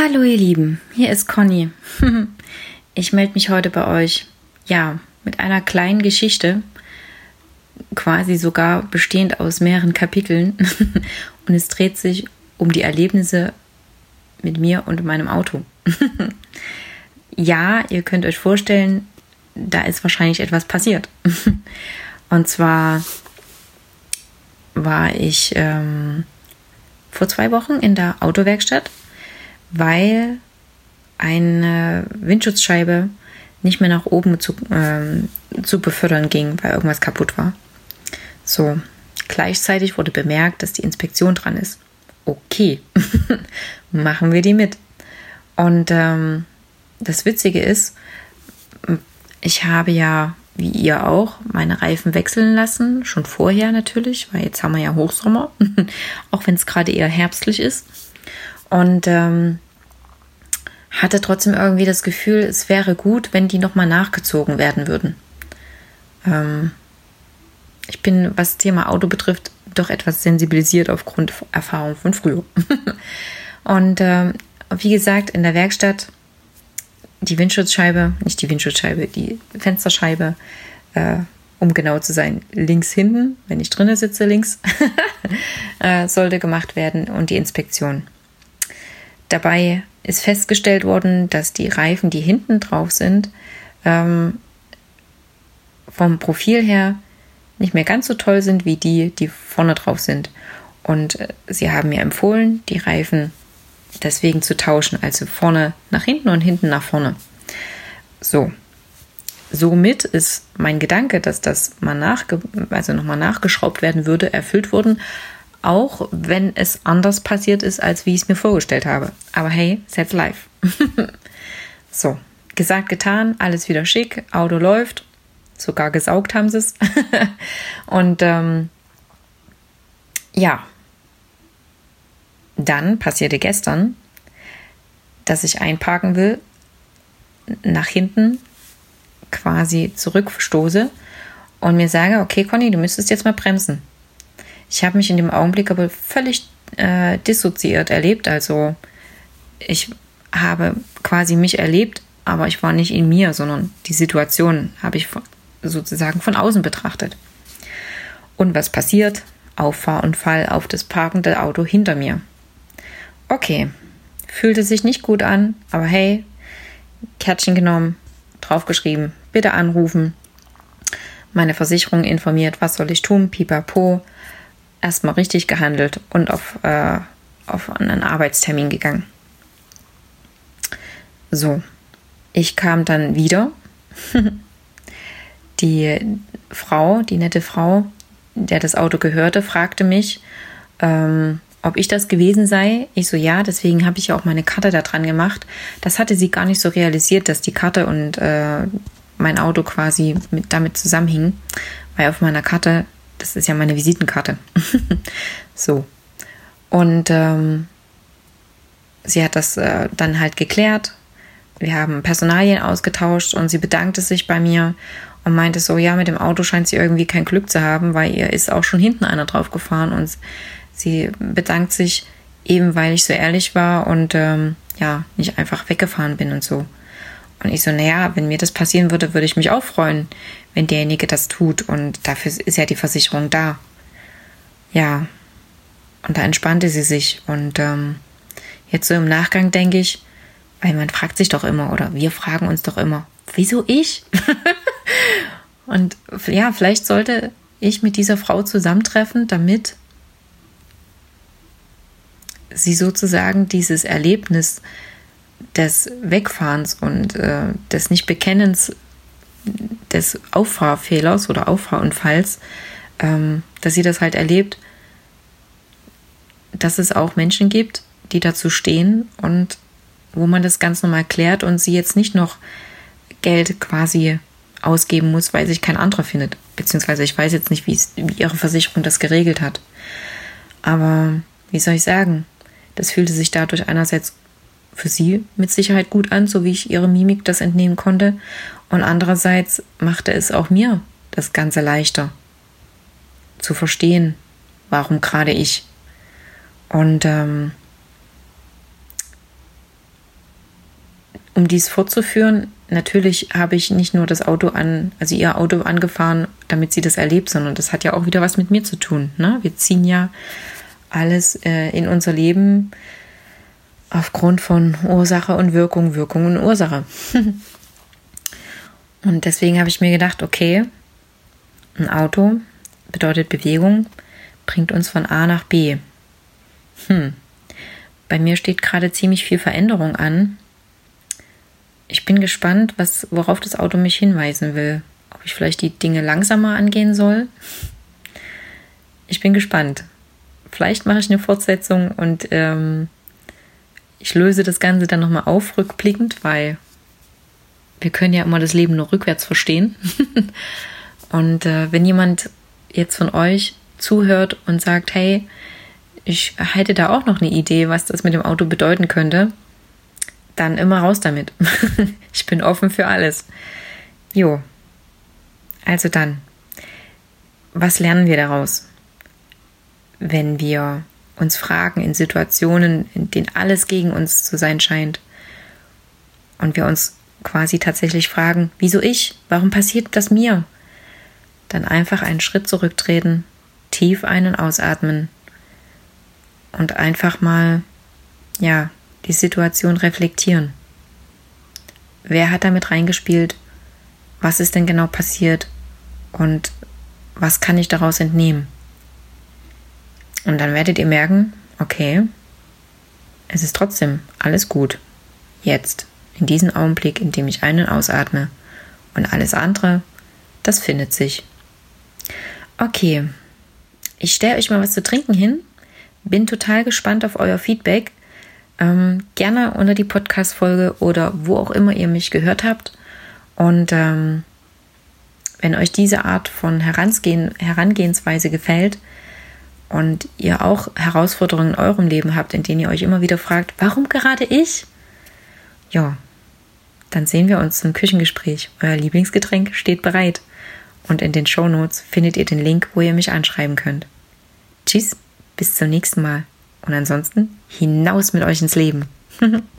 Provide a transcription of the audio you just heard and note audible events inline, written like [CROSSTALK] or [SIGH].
Hallo ihr Lieben, hier ist Conny. [LAUGHS] Ich melde mich heute bei euch, ja, mit einer kleinen Geschichte, quasi sogar bestehend aus mehreren Kapiteln. [LAUGHS] Und es dreht sich um die Erlebnisse mit mir und meinem Auto. [LAUGHS] ja, ihr könnt euch vorstellen, da ist wahrscheinlich etwas passiert. Und zwar war ich ähm, vor zwei Wochen in der Autowerkstatt weil eine Windschutzscheibe nicht mehr nach oben zu, ähm, zu befördern ging, weil irgendwas kaputt war. So, gleichzeitig wurde bemerkt, dass die Inspektion dran ist. Okay, [LAUGHS] machen wir die mit. Und ähm, das Witzige ist, ich habe ja, wie ihr auch, meine Reifen wechseln lassen, schon vorher natürlich, weil jetzt haben wir ja Hochsommer, [LAUGHS] auch wenn es gerade eher herbstlich ist. Und ähm, hatte trotzdem irgendwie das Gefühl, es wäre gut, wenn die nochmal nachgezogen werden würden. Ähm, ich bin, was das Thema Auto betrifft, doch etwas sensibilisiert aufgrund Erfahrung von früher. [LAUGHS] Und ähm, wie gesagt, in der Werkstatt die Windschutzscheibe, nicht die Windschutzscheibe, die Fensterscheibe, äh, um genau zu sein, links hinten, wenn ich drinnen sitze, links, [LAUGHS] äh, sollte gemacht werden und die Inspektion. Dabei ist festgestellt worden, dass die Reifen, die hinten drauf sind, ähm, vom Profil her nicht mehr ganz so toll sind wie die, die vorne drauf sind. Und äh, sie haben mir empfohlen, die Reifen deswegen zu tauschen, also vorne nach hinten und hinten nach vorne. So. Somit ist mein Gedanke, dass das mal nachge also nochmal nachgeschraubt werden würde, erfüllt worden auch wenn es anders passiert ist, als wie ich es mir vorgestellt habe. Aber hey, that's life. [LAUGHS] so, gesagt, getan, alles wieder schick, Auto läuft, sogar gesaugt haben sie es. [LAUGHS] Und ähm, ja, dann passierte gestern, dass ich einparken will, nach hinten quasi zurückstoße und mir sage, okay, Conny, du müsstest jetzt mal bremsen. Ich habe mich in dem Augenblick aber völlig äh, dissoziiert erlebt. Also ich habe quasi mich erlebt, aber ich war nicht in mir, sondern die Situation habe ich sozusagen von außen betrachtet. Und was passiert? Auffahrunfall auf das parkende Auto hinter mir. Okay, fühlte sich nicht gut an, aber hey, Kärtchen genommen, draufgeschrieben, bitte anrufen, meine Versicherung informiert, was soll ich tun, pipapo, erstmal richtig gehandelt und auf, äh, auf einen Arbeitstermin gegangen. So, ich kam dann wieder. [LAUGHS] die Frau, die nette Frau, der das Auto gehörte, fragte mich, ähm, ob ich das gewesen sei. Ich so, ja, deswegen habe ich ja auch meine Karte da dran gemacht. Das hatte sie gar nicht so realisiert, dass die Karte und äh, mein Auto quasi mit, damit zusammenhingen, weil auf meiner Karte das ist ja meine Visitenkarte. [LAUGHS] so. Und ähm, sie hat das äh, dann halt geklärt. Wir haben Personalien ausgetauscht und sie bedankte sich bei mir und meinte so, ja, mit dem Auto scheint sie irgendwie kein Glück zu haben, weil ihr ist auch schon hinten einer drauf gefahren und sie bedankt sich eben, weil ich so ehrlich war und ähm, ja, nicht einfach weggefahren bin und so. Und ich so, naja, wenn mir das passieren würde, würde ich mich auch freuen, wenn derjenige das tut. Und dafür ist ja die Versicherung da. Ja. Und da entspannte sie sich. Und ähm, jetzt so im Nachgang denke ich, weil man fragt sich doch immer, oder wir fragen uns doch immer, wieso ich? [LAUGHS] und ja, vielleicht sollte ich mit dieser Frau zusammentreffen, damit sie sozusagen dieses Erlebnis des Wegfahrens und äh, des Nichtbekennens des Auffahrfehlers oder Auffahrunfalls, ähm, dass sie das halt erlebt, dass es auch Menschen gibt, die dazu stehen und wo man das ganz normal klärt und sie jetzt nicht noch Geld quasi ausgeben muss, weil sich kein anderer findet. Beziehungsweise ich weiß jetzt nicht, wie ihre Versicherung das geregelt hat. Aber wie soll ich sagen? Das fühlte sich dadurch einerseits für sie mit Sicherheit gut an, so wie ich ihre Mimik das entnehmen konnte. Und andererseits machte es auch mir das Ganze leichter zu verstehen, warum gerade ich. Und ähm, um dies fortzuführen, natürlich habe ich nicht nur das Auto an, also ihr Auto angefahren, damit sie das erlebt, sondern das hat ja auch wieder was mit mir zu tun. Ne? Wir ziehen ja alles äh, in unser Leben aufgrund von Ursache und Wirkung, Wirkung und Ursache. [LAUGHS] und deswegen habe ich mir gedacht, okay, ein Auto bedeutet Bewegung, bringt uns von A nach B. Hm. Bei mir steht gerade ziemlich viel Veränderung an. Ich bin gespannt, was, worauf das Auto mich hinweisen will. Ob ich vielleicht die Dinge langsamer angehen soll. Ich bin gespannt. Vielleicht mache ich eine Fortsetzung und ähm, ich löse das Ganze dann nochmal auf, rückblickend, weil wir können ja immer das Leben nur rückwärts verstehen. [LAUGHS] und äh, wenn jemand jetzt von euch zuhört und sagt, hey, ich hätte da auch noch eine Idee, was das mit dem Auto bedeuten könnte, dann immer raus damit. [LAUGHS] ich bin offen für alles. Jo. Also dann, was lernen wir daraus? Wenn wir uns fragen in Situationen, in denen alles gegen uns zu sein scheint und wir uns quasi tatsächlich fragen, wieso ich? Warum passiert das mir? Dann einfach einen Schritt zurücktreten, tief einen ausatmen und einfach mal, ja, die Situation reflektieren. Wer hat damit reingespielt? Was ist denn genau passiert? Und was kann ich daraus entnehmen? Und dann werdet ihr merken, okay, es ist trotzdem alles gut. Jetzt, in diesem Augenblick, in dem ich einen ausatme. Und alles andere, das findet sich. Okay, ich stelle euch mal was zu trinken hin. Bin total gespannt auf euer Feedback. Ähm, gerne unter die Podcast-Folge oder wo auch immer ihr mich gehört habt. Und ähm, wenn euch diese Art von Herangehen, Herangehensweise gefällt und ihr auch Herausforderungen in eurem Leben habt, in denen ihr euch immer wieder fragt, warum gerade ich? Ja, dann sehen wir uns zum Küchengespräch. Euer Lieblingsgetränk steht bereit und in den Show Notes findet ihr den Link, wo ihr mich anschreiben könnt. Tschüss, bis zum nächsten Mal und ansonsten hinaus mit euch ins Leben. [LAUGHS]